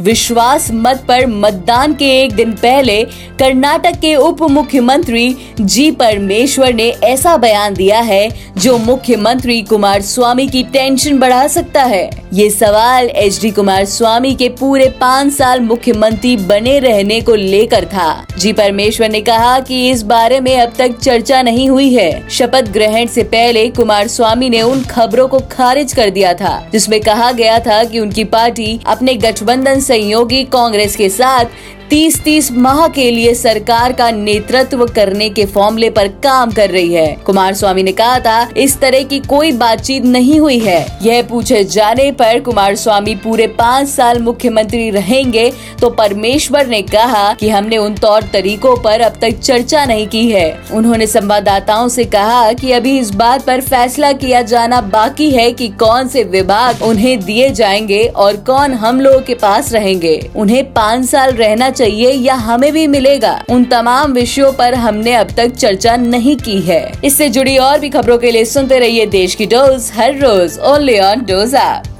विश्वास मत पर मतदान के एक दिन पहले कर्नाटक के उप मुख्यमंत्री जी परमेश्वर ने ऐसा बयान दिया है, जो मुख्यमंत्री कुमार स्वामी की टेंशन बढ़ा सकता है। ये सवाल एच डी कुमार स्वामी के पूरे पाँच साल मुख्यमंत्री बने रहने को लेकर था। जी परमेश्वर ने कहा कि इस बारे में अब तक चर्चा नहीं हुई है। शपथ ग्रहण से पहले कुमार स्वामी ने उन खबरों को खारिज कर दिया था, जिसमें कहा गया था कि उनकी पार्टी अपने गठबंधन सहयोगी कांग्रेस के साथ तीस तीस माह के लिए सरकार का नेतृत्व करने के फॉर्मूले पर काम कर रही है। कुमार स्वामी ने कहा था, इस तरह की कोई बातचीत नहीं हुई है। यह पूछे जाने पर कुमार स्वामी पूरे पाँच साल मुख्यमंत्री रहेंगे तो परमेश्वर ने कहा कि हमने उन तौर तरीकों पर अब तक चर्चा नहीं की है। उन्होंने संवाददाताओं से कहा कि अभी इस बात पर फैसला किया जाना बाकी है कि कौन से विभाग उन्हें दिए जाएँगे और कौन हम लोगों के पास रहेंगे। उन्हें पाँच साल रहना चाहिए या हमें भी मिलेगा। उन तमाम विषयों पर हमने अब तक चर्चा नहीं की है। इससे जुड़ी और भी खबरों के लिए सुनते रहिए देश की डोज, हर रोज ओनली ऑन डोज ऐप